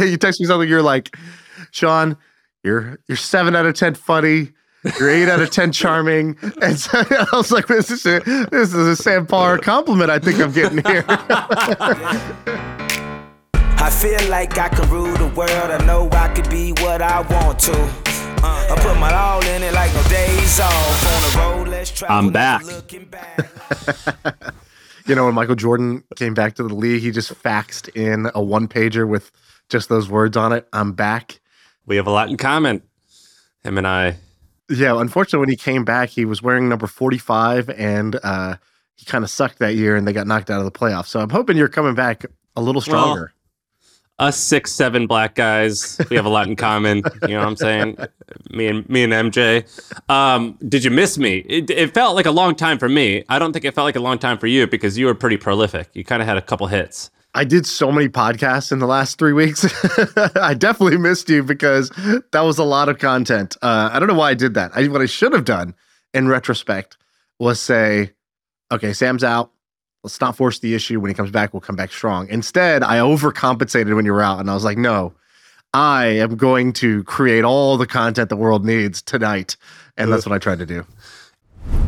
yeah, you text me something. You're like, Shaan, you're you're seven out of ten funny. You're eight out of ten charming, and so I was like, "This is a, this is a Sam Parr compliment. I think I'm getting here." I feel like I can rule the world. I know I could be what I want to. Uh, I put my all in it like no days off. On the road, let's travel. I'm back. Back. you know, when Michael Jordan came back to the league, he just faxed in a one pager with just those words on it. I'm back. We have a lot in common. Him and I. Yeah, unfortunately, when he came back, he was wearing number 45 and uh, he kind of sucked that year and they got knocked out of the playoffs. So I'm hoping you're coming back a little stronger. Us six, seven black guys, we have a lot in common. You know what I'm saying? Me and me and MJ. Um, did you miss me? It, it felt like a long time for me. I don't think it felt like a long time for you because you were pretty prolific. You kind of had a couple hits. I did so many podcasts in the last three weeks. I definitely missed you because that was a lot of content. Uh, I don't know why I did that. I, what I should have done in retrospect was say, okay, Sam's out. Let's not force the issue. When he comes back, we'll come back strong. Instead, I overcompensated when you were out. And I was like, no, I am going to create all the content the world needs tonight. And that's what I tried to do.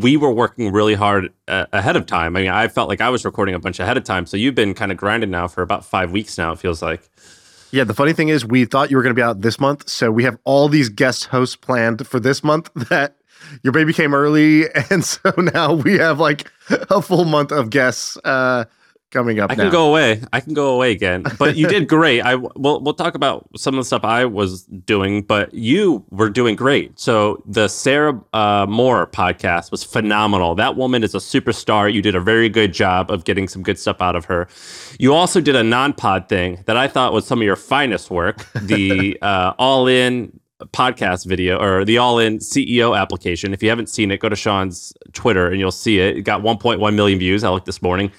we were working really hard uh, ahead of time. I mean, I felt like I was recording a bunch ahead of time. So you've been kind of grinding now for about five weeks now, it feels like. Yeah, the funny thing is, we thought you were going to be out this month. So we have all these guest hosts planned for this month that your baby came early. And so now we have like a full month of guests uh, coming up I now. can go away. I can go away again. But you did great. I we'll we'll talk about some of the stuff I was doing, but you were doing great. So the Sarah uh, Moore podcast was phenomenal. That woman is a superstar. You did a very good job of getting some good stuff out of her. You also did a non-pod thing that I thought was some of your finest work. The uh, All In podcast video or the All In CEO application. If you haven't seen it, go to Shaan's Twitter and you'll see it. It got 1.1 million views. I looked this morning.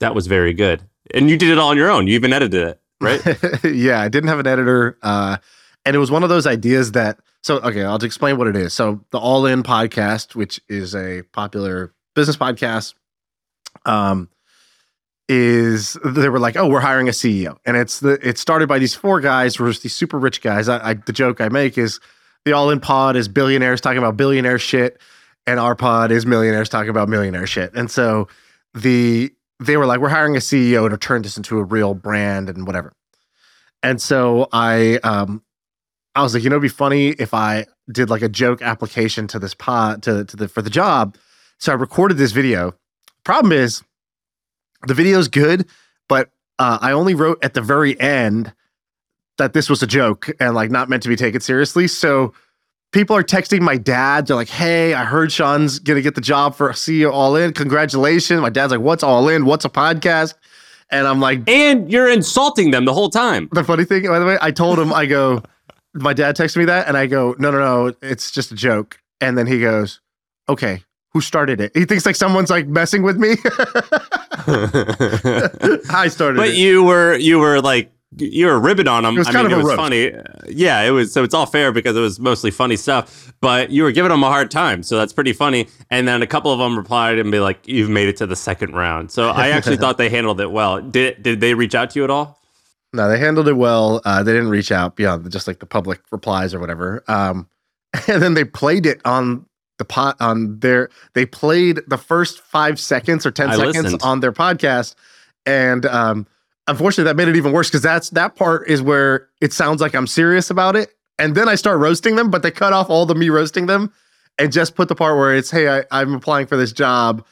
That was very good. And you did it all on your own. You even edited it, right? yeah, I didn't have an editor. Uh, and it was one of those ideas that, so, okay, I'll explain what it is. So, the All In podcast, which is a popular business podcast, um, is they were like, oh, we're hiring a CEO. And it's the, it started by these four guys, who are these super rich guys. I, I, the joke I make is the All In pod is billionaires talking about billionaire shit, and our pod is millionaires talking about millionaire shit. And so, the, they were like, we're hiring a CEO to turn this into a real brand and whatever. And so I um I was like, you know, it'd be funny if I did like a joke application to this pod to, to the for the job. So I recorded this video. Problem is the video's good, but uh, I only wrote at the very end that this was a joke and like not meant to be taken seriously. So people are texting my dad. They're like, "Hey, I heard Shaan's gonna get the job for CEO All In. Congratulations!" My dad's like, "What's All In? What's a podcast?" And I'm like, and you're insulting them the whole time. the funny thing, by the way, I told him, I go, my dad texted me that, and I go, no, no, no, it's just a joke. And then he goes, okay, who started it? He thinks like someone's like messing with me. I started it. but it. you were you were like you were ribbing on them. It was I kind mean, of it was roast. funny. Yeah, it was. So it's all fair because it was mostly funny stuff. But you were giving them a hard time, so that's pretty funny. And then a couple of them replied and be like, "You've made it to the second round." So I actually thought they handled it well. Did did they reach out to you at all? no, they handled it well. Uh, they didn't reach out beyond just like the public replies or whatever. Um, and then they played it on the pot on their. They played the first five seconds or ten I seconds listened. on their podcast, and um, unfortunately, that made it even worse because that's that part is where it sounds like I'm serious about it, and then I start roasting them, but they cut off all the me roasting them and just put the part where it's, "Hey, I, I'm applying for this job."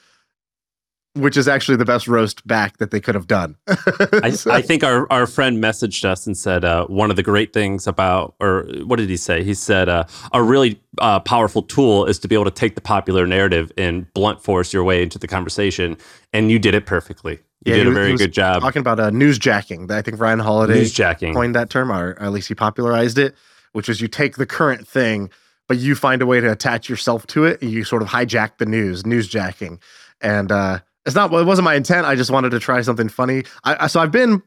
Which is actually the best roast back that they could have done. I, I think our, our friend messaged us and said uh, one of the great things about, or what did he say? He said uh, a really uh, powerful tool is to be able to take the popular narrative and blunt force your way into the conversation, and you did it perfectly. You Yeah, did he a very he good job. talking about uh, newsjacking. I think Ryan Holiday Newsjacking. coined that term, or at least he popularized it, which is you take the current thing, but you find a way to attach yourself to it. And you sort of hijack the news, newsjacking. And uh, it's not, it wasn't my intent. I just wanted to try something funny. I, I so I've been,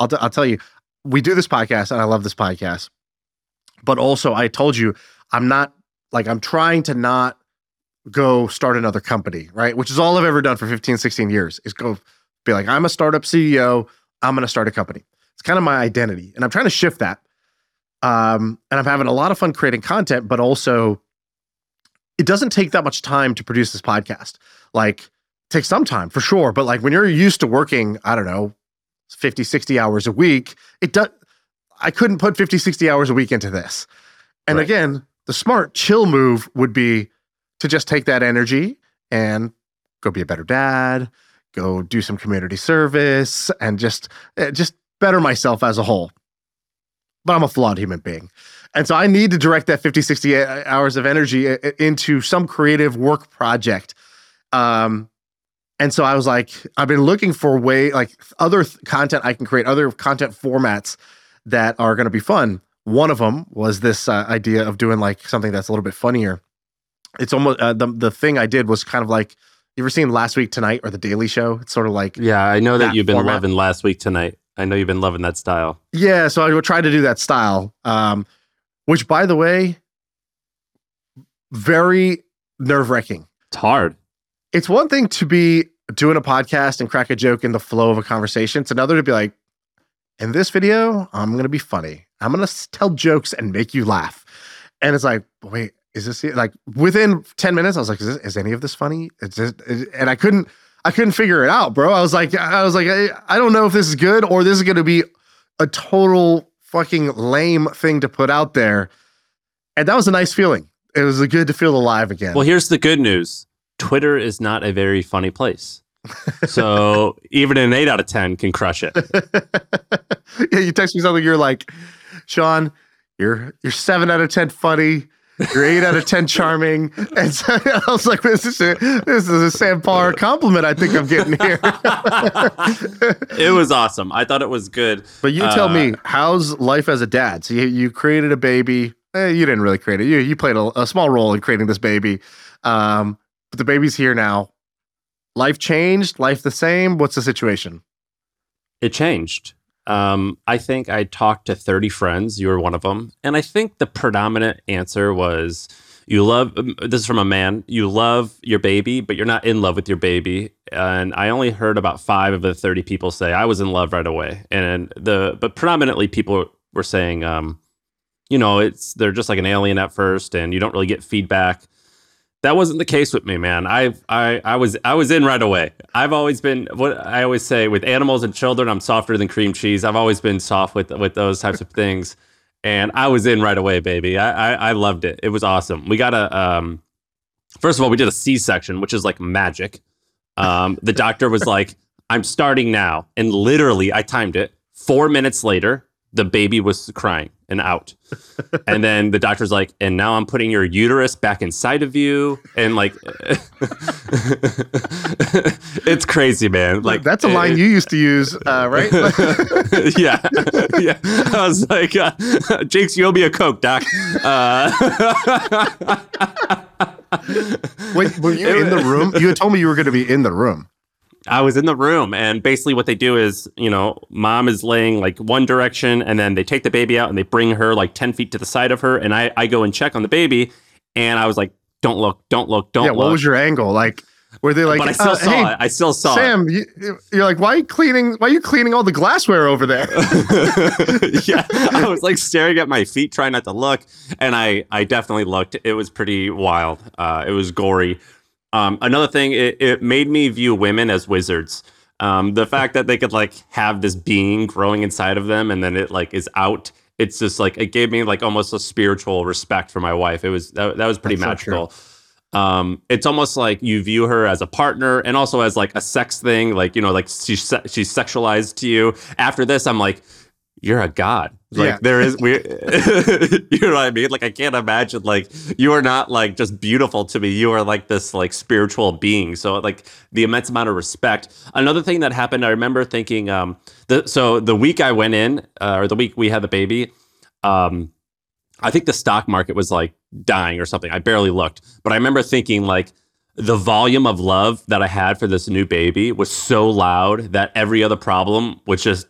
I'll, t- I'll tell you, we do this podcast and I love this podcast. But also, I told you, I'm not like, I'm trying to not go start another company, right? Which is all I've ever done for 15, 16 years is go be like, I'm a startup CEO. I'm going to start a company. It's kind of my identity. And I'm trying to shift that. Um, and I'm having a lot of fun creating content, but also it doesn't take that much time to produce this podcast. Like, it takes some time for sure. But like when you're used to working, I don't know, 50, 60 hours a week, it does, I couldn't put 50, 60 hours a week into this. And Right. again, the smart chill move would be to just take that energy and go be a better dad, go do some community service, and just eh, just better myself as a whole. But I'm a flawed human being. And so I need to direct that 50, 60 hours of energy into some creative work project. Um, and so I was like, I've been looking for way like other th- content I can create, other content formats that are going to be fun. One of them was this uh, idea of doing like something that's a little bit funnier. It's almost uh, the the thing I did was kind of like you ever seen Last Week Tonight or The Daily Show? It's sort of like Yeah, I know that, that you've been format. loving last week tonight. I know you've been loving that style. Yeah, so I would try to do that style. Um, which by the way, very nerve wracking. It's hard. It's one thing to be doing a podcast and crack a joke in the flow of a conversation. It's another to be like, in this video, I'm gonna be funny. I'm gonna tell jokes and make you laugh. And it's like, wait, is this it? like within 10 minutes? I was like, is, this, is any of this funny? It's just, is- and I couldn't, I couldn't figure it out, bro. I was like, I was like, I, I don't know if this is good or this is gonna be a total fucking lame thing to put out there. And that was a nice feeling. It was good to feel alive again. Well, here's the good news Twitter is not a very funny place. So even an eight out of 10 can crush it. yeah, you text me something. You're like, Shaan, you're you're seven out of ten funny. You're eight out of ten charming. And so I was like, this is a, this is a Sam Parr compliment. I think I'm getting here. It was awesome. I thought it was good. but you tell Uh, me, how's life as a dad? So you, you created a baby. Eh, you didn't really create it. You you played a, a small role in creating this baby. Um, but the baby's here now. Life changed. Life the same. What's the situation? It changed. Um, I think I talked to 30 friends. You were one of them. And I think the predominant answer was you love um, this is from a man. You love your baby, but you're not in love with your baby. And I only heard about five of the 30 people say I was in love right away. And the but predominantly people were saying, um, you know, it's they're just like an alien at first, and you don't really get feedback. That wasn't the case with me, man. I I I was I was in right away. I've always been what I always say with animals and children. I'm softer than cream cheese. I've always been soft with with those types of things, and I was in right away, baby. I I, I loved it. It was awesome. We got a um. First of all, we did a C section, which is like magic. Um, the doctor was like, "I'm starting now," and literally, I timed it. Four minutes later, the baby was crying and out. and then the doctor's like, and now I'm putting your uterus back inside of you. And like, it's crazy, man. Like, that's a line it- you used to use, uh, right? yeah. Yeah. I was like, uh, Jakes, you owe me a Coke, Doc. Uh, Wait, were you in the room? You had told me you were going to be in the room. I was in the room, and basically what they do is, you know, mom is laying like one direction, and then they take the baby out and they bring her like 10 feet to the side of her. And I, I go and check on the baby, and I was like, don't look, don't look, don't yeah, look. what was your angle? Like, were they like, but I still uh, saw hey, it. I still saw Sam, you, you're like, why are you cleaning? Why are you cleaning all the glassware over there? yeah. I was like staring at my feet, trying not to look. And I, I definitely looked. It was pretty wild. Uh, it was gory. Um, another thing, it, it made me view women as wizards. Um, the fact that they could like have this being growing inside of them and then it like is out. It's just like it gave me like almost a spiritual respect for my wife. It was that, that was pretty That's so magical. um, it's almost like you view her as a partner and also as like a sex thing, like you know, like she's she's sexualized to you. After this, I'm like, you're a god. Like Yeah. there is we you know what I mean? Like I can't imagine like you are not like just beautiful to me. You are like this like spiritual being. So like the immense amount of respect. Another thing that happened, I remember thinking um the so the week I went in, uh, or the week we had the baby, um I think the stock market was like dying or something. I barely looked. But I remember thinking like the volume of love that I had for this new baby was so loud that every other problem was just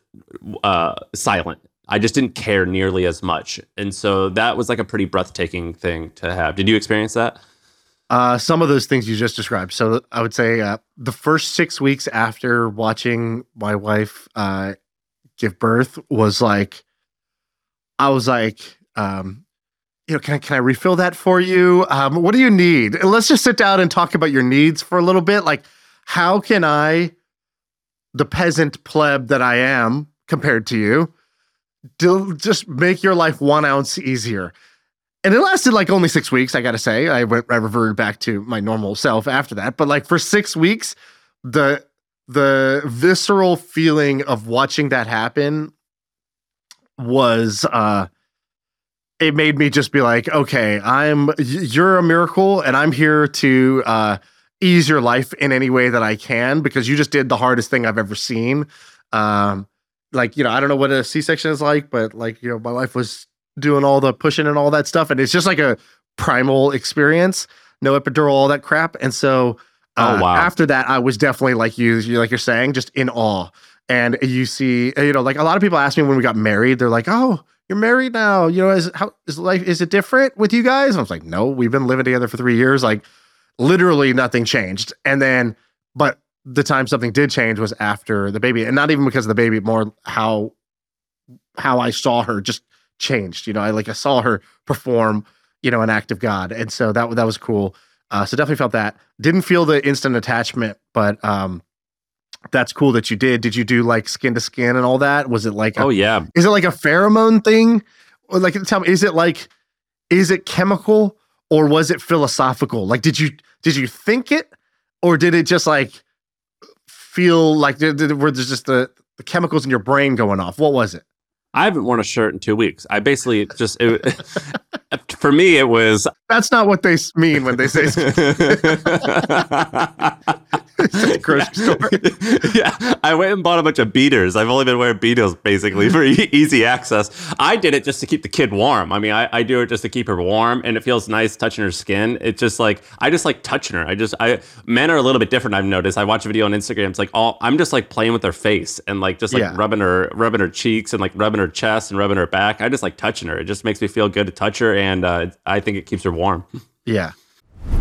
uh, silent. I just didn't care nearly as much. And so that was like a pretty breathtaking thing to have. Did you experience that? Uh, some of those things you just described. So I would say uh, the first six weeks after watching my wife uh, give birth was like, I was like, um, you know, can I, can I refill that for you? Um, what do you need? Let's just sit down and talk about your needs for a little bit. Like, how can I, the peasant pleb that I am compared to you, do, just make your life one ounce easier? and it lasted like only six weeks. I gotta say, I went, I reverted back to my normal self after that. But like for six weeks, the the visceral feeling of watching that happen was uh it made me just be like, okay, I'm you're a miracle, and I'm here to uh ease your life in any way that I can because you just did the hardest thing I've ever seen. Um, like you know, I don't know what a C-section is like, but like you know, my wife was doing all the pushing and all that stuff, and it's just like a primal experience. No epidural, all that crap, and so. Oh, uh, wow. After that, I was definitely like you, you like you're saying, just in awe. And you see, you know, like a lot of people ask me when we got married, they're like, "Oh, you're married now. You know, is how is life? Is it different with you guys?" And I was like, "No, we've been living together for three years. Like, literally nothing changed." And then, but the time something did change was after the baby, and not even because of the baby, more how how I saw her just changed. You know, I like I saw her perform, you know, an act of God, and so that that was cool. Uh, so definitely felt that. Didn't feel the instant attachment, but um, that's cool that you did. Did you do like skin to skin and all that? Was it like a Oh yeah. is it like a pheromone thing? Or like tell me, is it like is it chemical or was it philosophical? Like did you did you think it or did it just like feel like did, did, were there just the, the chemicals in your brain going off? What was it? I haven't worn a shirt in two weeks. I basically just it, for me it was That's not what they mean when they say it's at the grocery store. yeah, I went and bought a bunch of beaters. I've only been wearing beaters basically for e- easy access. I did it just to keep the kid warm. I mean, I, I do it just to keep her warm, and it feels nice touching her skin. It's just like I just like touching her. I just I men are a little bit different. I've noticed. I watch a video on Instagram. It's like all I'm just like playing with her face and like just like Yeah. rubbing her rubbing her cheeks and like rubbing her chest and rubbing her back. I just like touching her. It just makes me feel good to touch her, and uh, I think it keeps her warm. Yeah.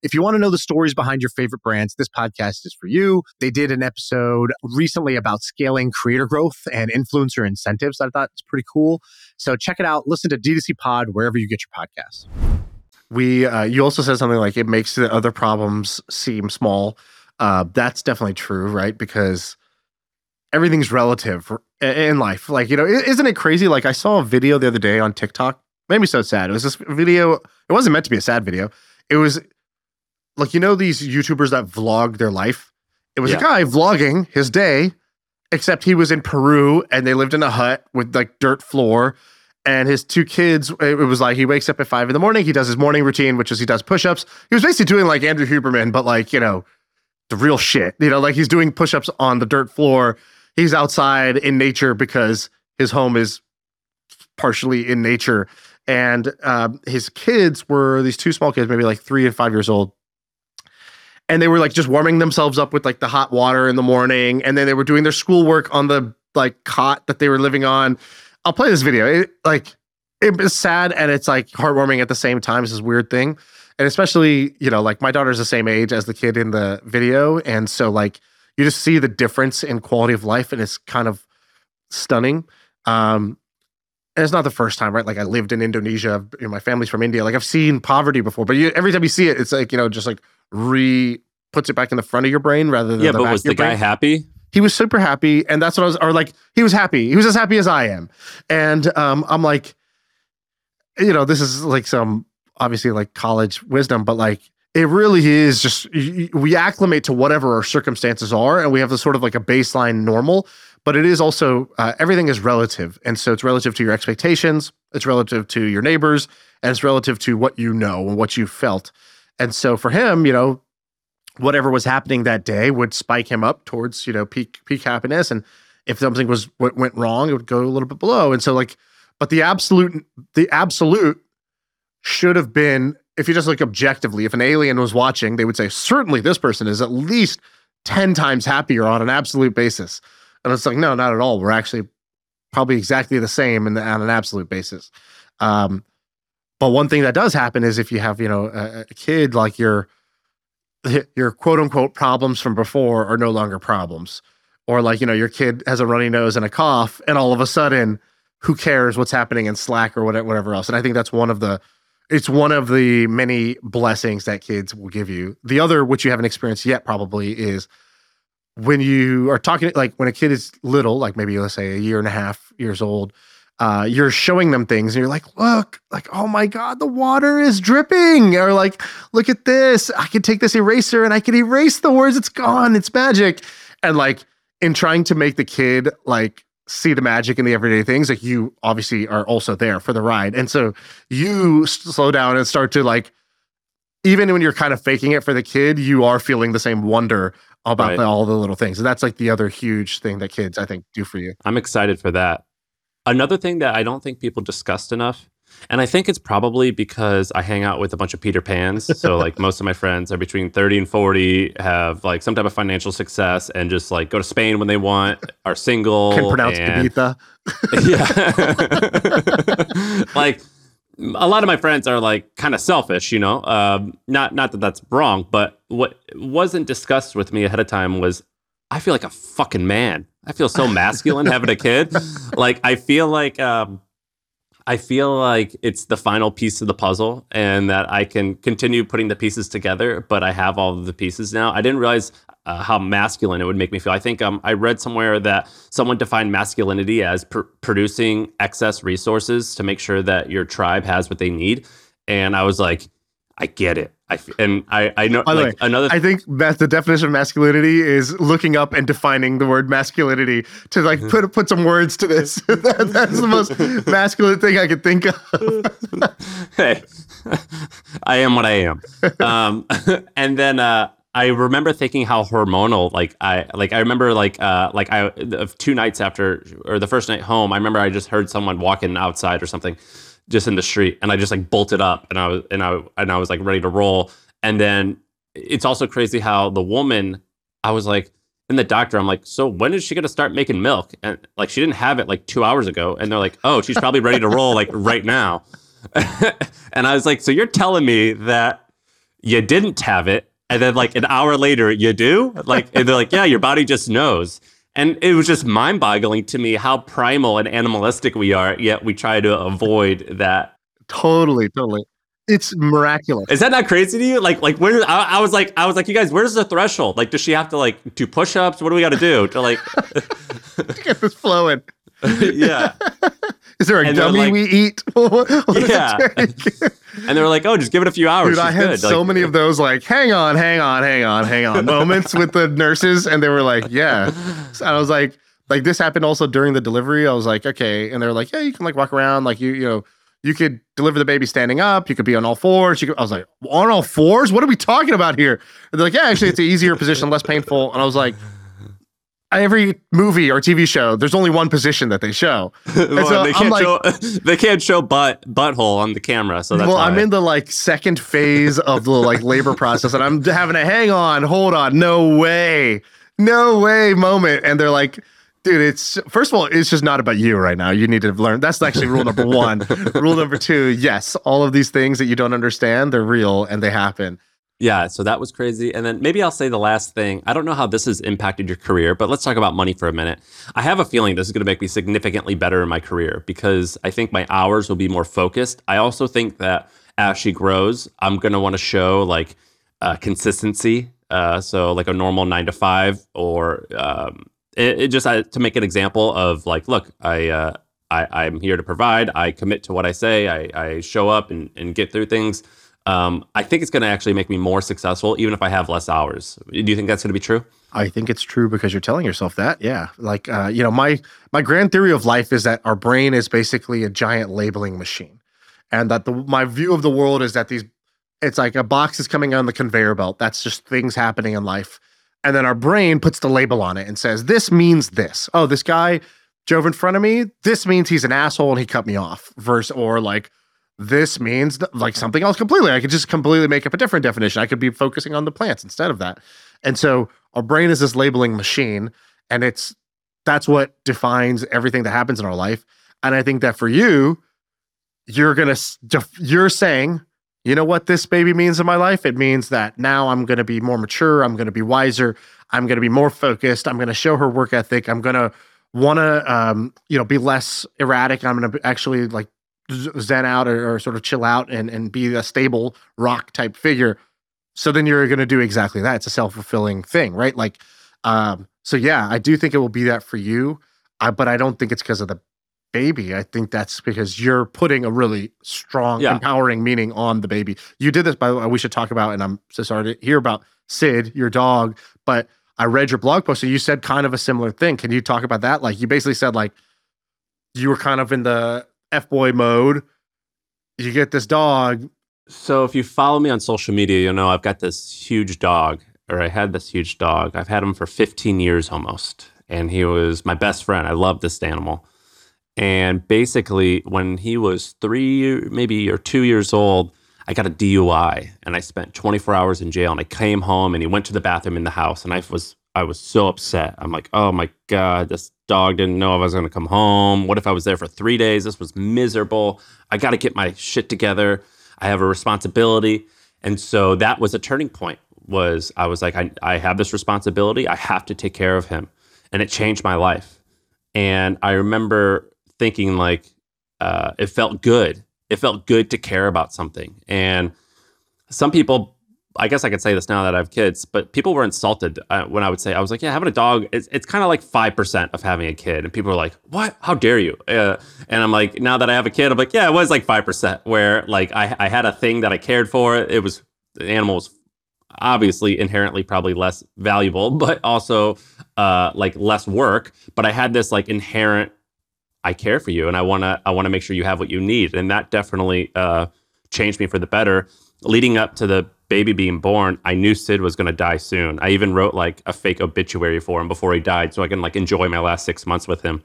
If you want to know the stories behind your favorite brands, this podcast is for you. They did an episode recently about scaling creator growth and influencer incentives I thought was pretty cool. So check it out. Listen to D2C Pod wherever you get your podcasts. We, uh, you also said something like it makes the other problems seem small. Uh, that's definitely true, right? Because everything's relative in life. Like, you know, isn't it crazy? Like, I saw a video the other day on TikTok. Made me so sad. It was this video. It wasn't meant to be a sad video. It was like you know these YouTubers that vlog their life. It was Yeah. a guy vlogging his day, except he was in Peru and they lived in a hut with like dirt floor. And his two kids, it was like he wakes up at five in the morning. He does his morning routine, which is he does push ups. He was basically doing like Andrew Huberman, but like, you know, the real shit. You know, like he's doing push ups on the dirt floor. He's outside in nature because his home is partially in nature. And um, his kids were these two small kids, maybe like three and five years old. And they were like just warming themselves up with like the hot water in the morning. And then they were doing their schoolwork on the like cot that they were living on. I'll play this video. It, like it was sad and it's like heartwarming at the same time. It's this weird thing. And especially, you know, like my daughter's the same age as the kid in the video. And so like you just see the difference in quality of life and it's kind of stunning. Um, and it's not the first time, right? Like I lived in Indonesia, you know, my family's from India. Like I've seen poverty before, but you, every time you see it, it's like you know, just like re puts it back in the front of your brain rather than Yeah, the but back was of your the guy brain. happy? He was super happy, and that's what I was, or like he was happy. He was as happy as I am, and um, I'm like, you know, this is like some obviously like college wisdom, but like it really is just we acclimate to whatever our circumstances are, and we have this sort of like a baseline normal. But it is also uh, everything is relative, and so it's relative to your expectations, it's relative to your neighbors, and it's relative to what you know and what you felt. And so for him, you know, whatever was happening that day would spike him up towards you know peak peak happiness. And if something was what went wrong it would go a little bit below. And so like but the absolute the absolute should have been if you just look objectively if an alien was watching they would say certainly this person is at least 10 times happier on an absolute basis and it's like no not at all we're actually probably exactly the same in the, on an absolute basis um but one thing that does happen is if you have you know a, a kid like your your quote unquote problems from before are no longer problems. Or like, you know, your kid has a runny nose and a cough, and all of a sudden, who cares what's happening in Slack or whatever, whatever else? And I think that's one of the it's one of the many blessings that kids will give you. The other, which you haven't experienced yet, probably is when you are talking like when a kid is little, like maybe let's say a year and a half years old, uh, you're showing them things and you're like, look, like, oh my God, the water is dripping. Or like, look at this. I can take this eraser and I can erase the words. It's gone. It's magic. And like, in trying to make the kid like see the magic in the everyday things, like you obviously are also there for the ride. And so you slow down and start to like, even when you're kind of faking it for the kid, you are feeling the same wonder about Right. the, all the little things. And that's like the other huge thing that kids, I think, do for you. I'm excited for that. Another thing that I don't think people discussed enough, and I think it's probably because I hang out with a bunch of Peter Pans. So like most of my friends are between 30 and 40, have like some type of financial success and just like go to Spain when they want, are single. Can pronounce and- yeah. like a lot of my friends are like kind of selfish, you know. Um, not not that that's wrong, but what wasn't discussed with me ahead of time was I feel like a fucking man. I feel so masculine having a kid. Like I feel like um, I feel like it's the final piece of the puzzle, and that I can continue putting the pieces together. But I have all of the pieces now. I didn't realize uh, how masculine it would make me feel. I think um, I read somewhere that someone defined masculinity as pr- producing excess resources to make sure that your tribe has what they need. And I was like, I get it. I and I I know By the like way, another I think that's the definition of masculinity is looking up and defining the word masculinity to like put put some words to this. That- that's the most masculine thing I could think of. hey, I am what I am. Um, and then uh, I remember thinking how hormonal, like I, like I remember, like, uh, like I, two nights after, or the first night home, I remember I just heard someone walking outside or something, just in the street, and I just like bolted up, and I was, and I, and I was like ready to roll. And then it's also crazy how the woman, I was like. And the doctor, I'm like, so when is she gonna start making milk? And like, she didn't have it like two hours ago. And they're like, oh, she's probably ready to roll like right now. and I was like, so you're telling me that you didn't have it, and then like an hour later you do? Like, and they're like, yeah, your body just knows. And it was just mind boggling to me how primal and animalistic we are, yet we try to avoid that. totally, totally. It's miraculous. Is that not crazy to you? Like, like where I, I was like, I was like, you guys, where's the threshold? Like, does she have to like do push ups? What do we got to do to like, Get this flowing. yeah? Is there a And they're like- we eat? Yeah. And they were like, oh, just give it a few hours. Dude, I had good. so Like, many of those like, hang on, hang on, hang on, hang on moments with the nurses, and they were like, yeah. So I was like, like this happened also during the delivery. I was like, okay, and they're like, yeah, you can like walk around, like you, you know, you could deliver the baby standing up. You could be on all fours. You could, I was like, on all fours? What are we talking about here? And they're like, yeah, actually, it's an easier position, less painful. And I was like, every movie or TV show, there's only one position that they show. well, so they can't like- show they can't show butt butthole on the camera, so that's well. I'm in the like second phase of the like labor process, and I'm having a hang on, hold on, no way, no way moment. And they're like, dude, it's first of all, it's just not about you right now. You need to learn. That's actually rule number one. rule number two, yes, all of these things that you don't understand, they're real and they happen. Yeah, so that was crazy. And then maybe I'll say the last thing. I don't know how this has impacted your career, but let's talk about money for a minute. I have a feeling this is going to make me significantly better in my career because I think my hours will be more focused. I also think that as she grows, I'm going to want to show like uh, consistency. Uh, so like a normal nine to five, or um, it, it just to make an example of like, look, I. Uh, I, I'm here to provide. I commit to what I say. I, I show up and, and get through things um, I think it's going to actually make me more successful, even if I have less hours. Do you think that's going to be true? I think it's true because you're telling yourself that. Yeah, like uh, you know, my my grand theory of life is that our brain is basically a giant labeling machine, and that the my view of the world is that these it's like a box is coming on the conveyor belt. That's just things happening in life, and then our brain puts the label on it and says this means this. Oh, this guy drove in front of me. This means he's an asshole and he cut me off. Verse or like this means like something else completely. I could just completely make up a different definition. I could be focusing on the plants instead of that. And so our brain is this labeling machine, and it's that's what defines everything that happens in our life. And I think that for you, you're gonna you're saying, you know what this baby means in my life? It means that now I'm gonna be more mature. I'm gonna be wiser. I'm gonna be more focused. I'm gonna show her work ethic. I'm gonna want to um, you know be less erratic i'm going to actually like zen out or, or, sort of chill out and, and be a stable rock type figure. So then you're going to do exactly that. It's a self fulfilling thing, right? Like, um, so yeah, I do think it will be that for you, uh, but I don't think it's because of the baby. I think that's because you're putting a really strong, yeah. empowering meaning on the baby. You did this, by the way, we should talk about, and I'm so sorry to hear about Sid, your dog, but I read your blog post. So you said kind of a similar thing. Can you talk about that? Like, you basically said, like, you were kind of in the F boy mode. You get this dog. So if you follow me on social media, you'll know I've got this huge dog, or I had this huge dog. I've had him for 15 years almost. And he was my best friend. I love this animal. And basically, when he was three, maybe or two years old, I got a DUI and I spent 24 hours in jail. And I came home and he went to the bathroom in the house. And I was I was so upset. I'm like, oh my God, this dog didn't know if I was going to come home. What if I was there for three days? This was miserable. I got to get my shit together. I have a responsibility. And so that was a turning point was I was like, I, I have this responsibility. I have to take care of him. And it changed my life. And I remember thinking like, uh, it felt good. It felt good to care about something. And some people I guess I could say this now that I have kids, but people were insulted uh, when I would say, I was like, yeah, having a dog, it's, it's kind of like 5% of having a kid. And people were like, what? How dare you? Uh, and I'm like, now that I have a kid, I'm like, yeah, it was like 5% where like I, I had a thing that I cared for. It was, the animal was obviously inherently probably less valuable, but also uh, like less work. But I had this like inherent, I care for you and I want to, I want to make sure you have what you need. And that definitely uh, changed me for the better leading up to the baby being born, I knew Sid was going to die soon. I even wrote like a fake obituary for him before he died so I can like enjoy my last 6 months with him.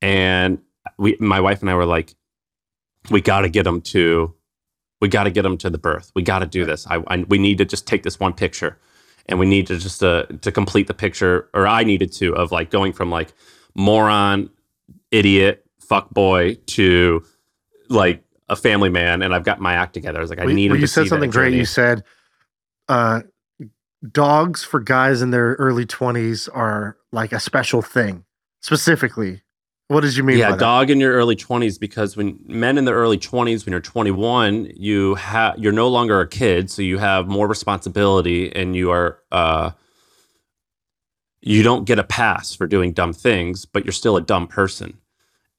And we my wife and I were like we got to get him to we got to get him to the birth. We got to do this. I, I, we need to just take this one picture and we need to just uh, to complete the picture or I needed to of like going from like moron, idiot, fuck boy to like a family man and I've got my act together. I was like, I need him. You said something great. You said, uh, dogs for guys in their early twenties are like a special thing. Specifically, what did you mean? Yeah, dog in your early twenties because when men in the early twenties, when you're 21, you have you're no longer a kid, so you have more responsibility and you are. uh you don't get a pass for doing dumb things, but you're still a dumb person.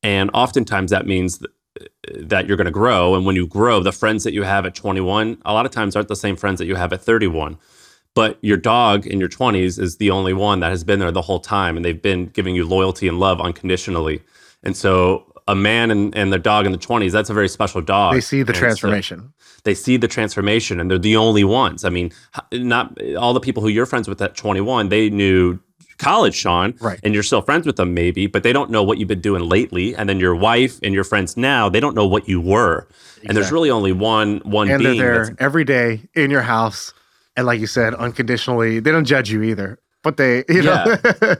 And oftentimes that means that you're going to grow. And when you grow, the friends that you have at 21, a lot of times aren't the same friends that you have at 31. But your dog in your 20s is the only one that has been there the whole time and they've been giving you loyalty and love unconditionally. And so a man and, and their dog in the 20s, that's a very special dog. They see the and transformation. So they see the transformation and they're the only ones. I mean, not all the people who you're friends with at 21, they knew college, Shaan, right. and you're still friends with them maybe, but they don't know what you've been doing lately. And then your wife and your friends now, they don't know what you were. Exactly. And there's really only one one and being they're there every day in your house, and like you said, unconditionally. They don't judge you either, but they, you know, uh,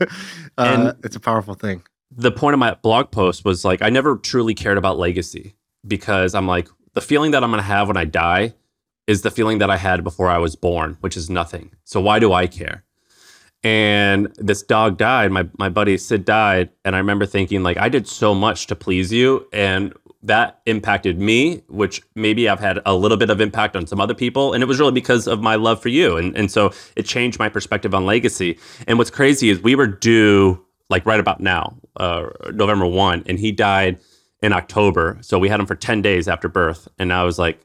and it's a powerful thing. The point of my blog post was like, I never truly cared about legacy because I'm like, the feeling that I'm going to have when I die is the feeling that I had before I was born, which is nothing. So why do I care? And this dog died. My my buddy Sid died, and I remember thinking like I did so much to please you, and that impacted me, which maybe I've had a little bit of impact on some other people. And it was really because of my love for you. And, and so it changed my perspective on legacy. And what's crazy is we were due like right about now, uh, November 1, and he died in October. So we had him for 10 days after birth. And I was like,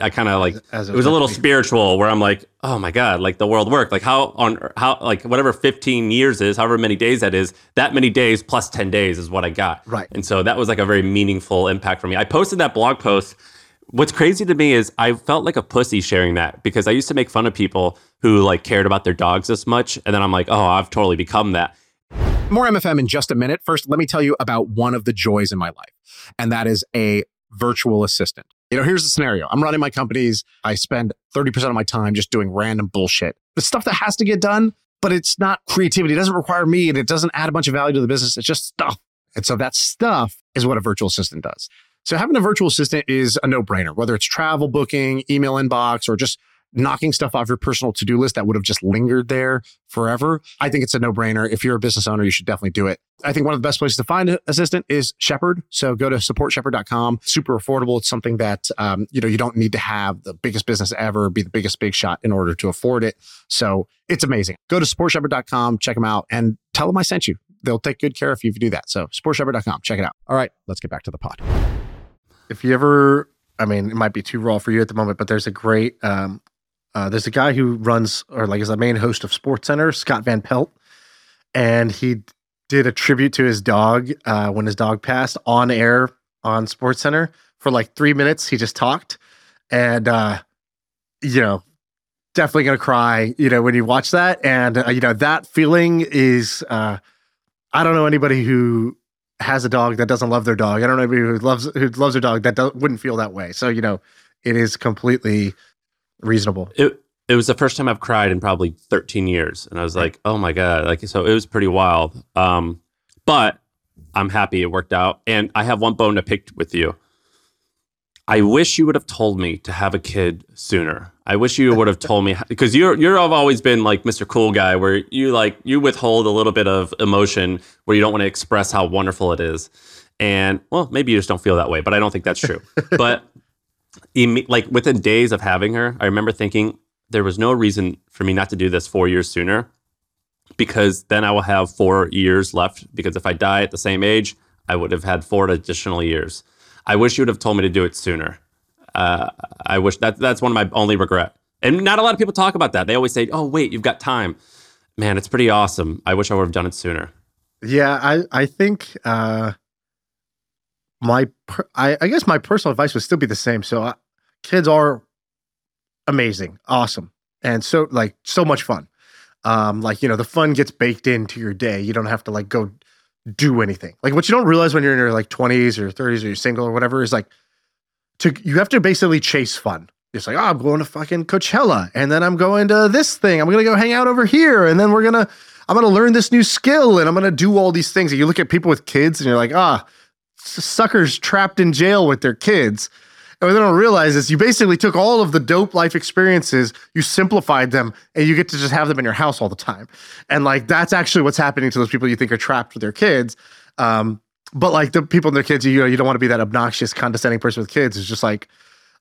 I kind of like, As it was a little spiritual where I'm like, oh my God, like the world worked. Like how on, how, like whatever 15 years is, however many days that is, that many days plus 10 days is what I got. Right. And so that was like a very meaningful impact for me. I posted that blog post. What's crazy to me is I felt like a pussy sharing that because I used to make fun of people who like cared about their dogs this much. And then I'm like, oh, I've totally become that. More MFM in just a minute. First, let me tell you about one of the joys in my life, and that is a virtual assistant. You know, here's the scenario I'm running my companies. I spend 30% of my time just doing random bullshit. The stuff that has to get done, but it's not creativity. It doesn't require me and it doesn't add a bunch of value to the business. It's just stuff. And so that stuff is what a virtual assistant does. So having a virtual assistant is a no brainer, whether it's travel booking, email inbox, or just knocking stuff off your personal to-do list that would have just lingered there forever. I think it's a no-brainer. If you're a business owner, you should definitely do it. I think one of the best places to find an assistant is Shepherd. So go to supportshepherd.com. Super affordable. It's something that um, you know you don't need to have the biggest business ever, be the biggest big shot in order to afford it. So it's amazing. Go to supportshepherd.com, check them out, and tell them I sent you. They'll take good care of you if you do that. So supportshepherd.com, check it out. All right, let's get back to the pod. if you ever i mean it might be too raw for you at the moment but there's a great um uh, there's a guy who runs or like is the main host of sports center scott van pelt and he did a tribute to his dog uh, when his dog passed on air on sports center for like three minutes he just talked and uh you know definitely gonna cry you know when you watch that and uh, you know that feeling is uh i don't know anybody who has a dog that doesn't love their dog. I don't know anybody who loves who loves their dog that wouldn't feel that way. So you know, it is completely reasonable. It it was the first time I've cried in probably 13 years, and I was like, oh my god, like so it was pretty wild. Um, but I'm happy it worked out, and I have one bone to pick with you. I wish you would have told me to have a kid sooner. I wish you would have told me because you're you're have always been like Mr. Cool Guy, where you like you withhold a little bit of emotion where you don't want to express how wonderful it is, and well, maybe you just don't feel that way, but I don't think that's true. but like within days of having her, I remember thinking there was no reason for me not to do this four years sooner, because then I will have four years left. Because if I die at the same age, I would have had four additional years. I wish you would have told me to do it sooner. Uh, I wish that that's one of my only regret. And not a lot of people talk about that. They always say, "Oh, wait, you've got time." Man, it's pretty awesome. I wish I would have done it sooner. Yeah, I I think uh, my per- I, I guess my personal advice would still be the same. So kids are amazing, awesome, and so like so much fun. Um, like you know, the fun gets baked into your day. You don't have to like go do anything. Like what you don't realize when you're in your like 20s or 30s or you're single or whatever is like to you have to basically chase fun. It's like, oh, I'm going to fucking Coachella, and then I'm going to this thing. I'm gonna go hang out over here, and then we're gonna I'm gonna learn this new skill, and I'm gonna do all these things. And you look at people with kids, and you're like, ah, suckers trapped in jail with their kids. What they don't realize is you basically took all of the dope life experiences, you simplified them, and you get to just have them in your house all the time. And like that's actually what's happening to those people you think are trapped with their kids. Um, but like the people and their kids, you know, you don't want to be that obnoxious, condescending person with kids. It's just like,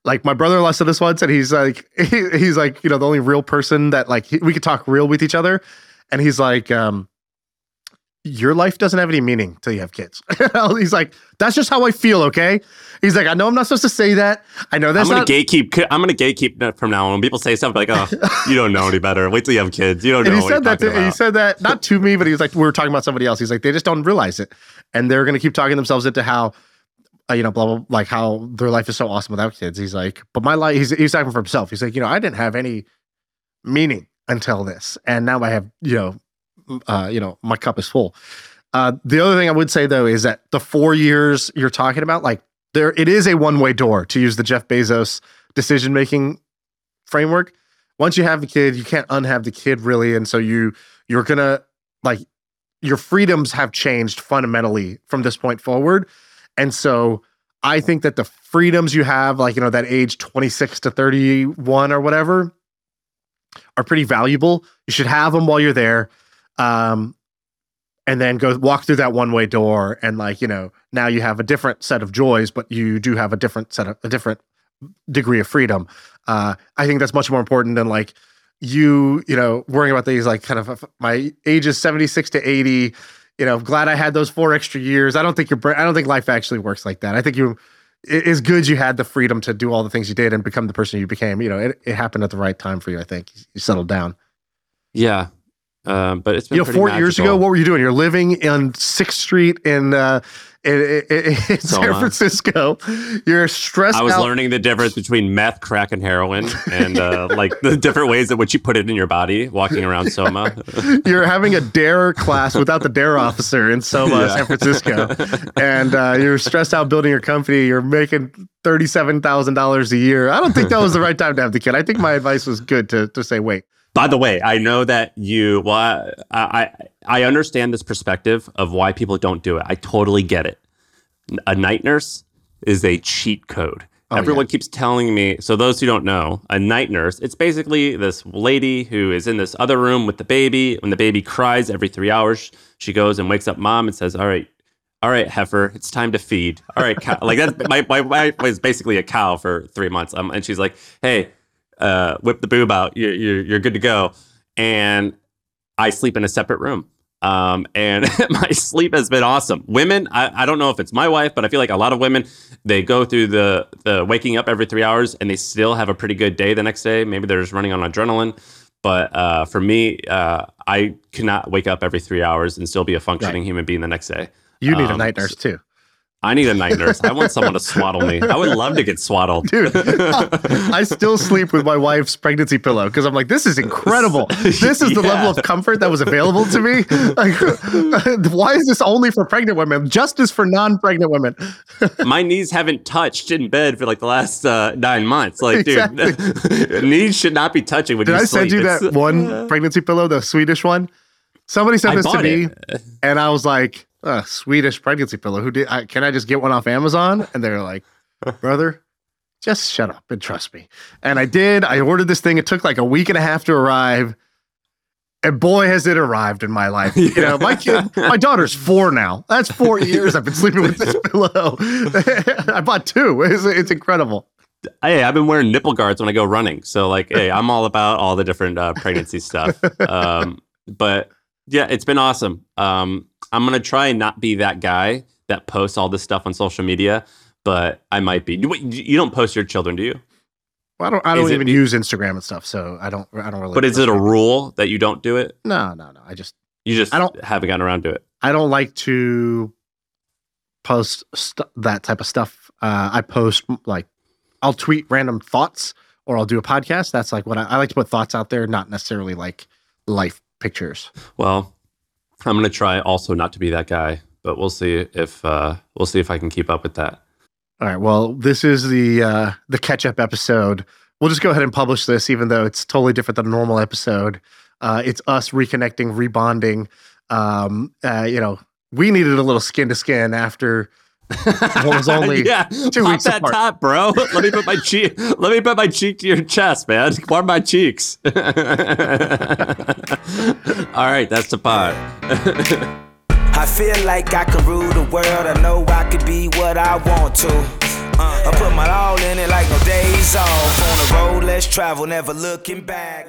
like my brother-in-law said this once, and he's like, he, he's like, you know, the only real person that like he, we could talk real with each other, and he's like, um, your life doesn't have any meaning till you have kids. he's like, that's just how I feel. Okay. He's like, I know I'm not supposed to say that. I know that's I'm gonna not. gatekeep. I'm gonna gatekeep from now on. When people say stuff like, "Oh, you don't know any better. Wait till you have kids. You don't know." and he what said that. To, he said that not to me, but he was like, we were talking about somebody else. He's like, they just don't realize it, and they're gonna keep talking themselves into how, uh, you know, blah blah, like how their life is so awesome without kids. He's like, but my life. He's he's talking for himself. He's like, you know, I didn't have any meaning until this, and now I have, you know, uh, you know, my cup is full. Uh, the other thing I would say though is that the four years you're talking about, like there, it is a one way door to use the Jeff Bezos decision making framework. Once you have the kid, you can't unhave the kid really, and so you you're gonna like your freedoms have changed fundamentally from this point forward, and so I think that the freedoms you have, like, you know, that age 26 to 31 or whatever, are pretty valuable. You should have them while you're there. Um, and then go walk through that one way door and like you know now you have a different set of joys but you do have a different set of a different degree of freedom. Uh i think that's much more important than like you you know worrying about these like kind of my age is 76 to 80 you know glad i had those four extra years. I don't think your i don't think life actually works like that. I think you it is good you had the freedom to do all the things you did and become the person you became. You know it, it happened at the right time for you i think. You settled down. Yeah. Um, but it's been you know, four years ago, what were you doing? You're living in Sixth Street in uh, in, in, in San Francisco. You're stressed I was out. learning the difference between meth, crack, and heroin, and uh, like the different ways in which you put it in your body. Walking around Soma, You're having a dare class without the dare officer in Soma, Yeah. San Francisco, and uh, you're stressed out building your company. You're making thirty-seven thousand dollars a year. I don't think that was the right time to have the kid. I think my advice was good to to say wait. By the way, I know that you. Well, I, I I understand this perspective of why people don't do it. I totally get it. A night nurse is a cheat code. Oh, Everyone keeps telling me. So those who don't know, a night nurse, it's basically this lady who is in this other room with the baby. When the baby cries every three hours, she goes and wakes up mom and says, "All right, all right, heifer, it's time to feed. All right, cow. like that's my my wife was basically a cow for three months. Um, and she's like, hey, uh, whip the boob out. You're, you're you're good to go. And I sleep in a separate room. Um, and my sleep has been awesome. Women, I, I don't know if it's my wife, but I feel like a lot of women, they go through the the waking up every three hours and they still have a pretty good day the next day. Maybe they're just running on adrenaline. But uh, for me, uh, I cannot wake up every three hours and still be a functioning human being the next day. You need a Um, night nurse too, I need a night nurse. I want someone to swaddle me. I would love to get swaddled. dude. I still sleep with my wife's pregnancy pillow because I'm like, this is incredible. This is the Yeah. level of comfort that was available to me. Like, why is this only for pregnant women? Justice for non-pregnant women. My knees haven't touched in bed for like the last uh, nine months. Like, dude, knees should not be touching when Did you I sleep. send you that It's- one pregnancy pillow, the Swedish one? Somebody sent I this to me, it. and I was like, uh, "Swedish pregnancy pillow. Who did? I, can I just get one off Amazon?" And they're like, "Brother, just shut up and trust me." And I did. I ordered this thing. It took like a week and a half to arrive. And boy, has it arrived in my life. You know, my kid, my daughter's four now. That's four years I've been sleeping with this pillow. I bought two. It's, it's incredible. Hey, I've been wearing nipple guards when I go running. So, like, hey, I'm all about all the different uh, pregnancy stuff. Um, but yeah, it's been awesome. Um, I'm gonna try and not be that guy that posts all this stuff on social media, but I might be. You, you don't post your children, do you? Well, I don't. I don't Is it- even use Instagram and stuff, so I don't. I don't really. But is it a rule that you don't do it? No, no, no. I just. You just I don't- haven't gotten around to it. I don't like to post st- that type of stuff. Uh, I post like I'll tweet random thoughts or I'll do a podcast. That's like what I, I like to put thoughts out there, not necessarily like life pictures. Well, I'm gonna try also not to be that guy, but we'll see if uh, we'll see if I can keep up with that. All right. Well, this is the uh, the catch up episode. We'll just go ahead and publish this, even though it's totally different than a normal episode. Uh, it's us reconnecting, rebonding. Um, uh, you know, we needed a little skin to skin after what was only yeah, two pop weeks that apart. top, bro. Let me put my cheek. Let me put my cheek to your chest, man. Warm my cheeks. All right, that's the pod. I feel like I can rule the world. I know I could be what I want to. Uh, I put my all in it like no days off. On the road, let's travel, never looking back.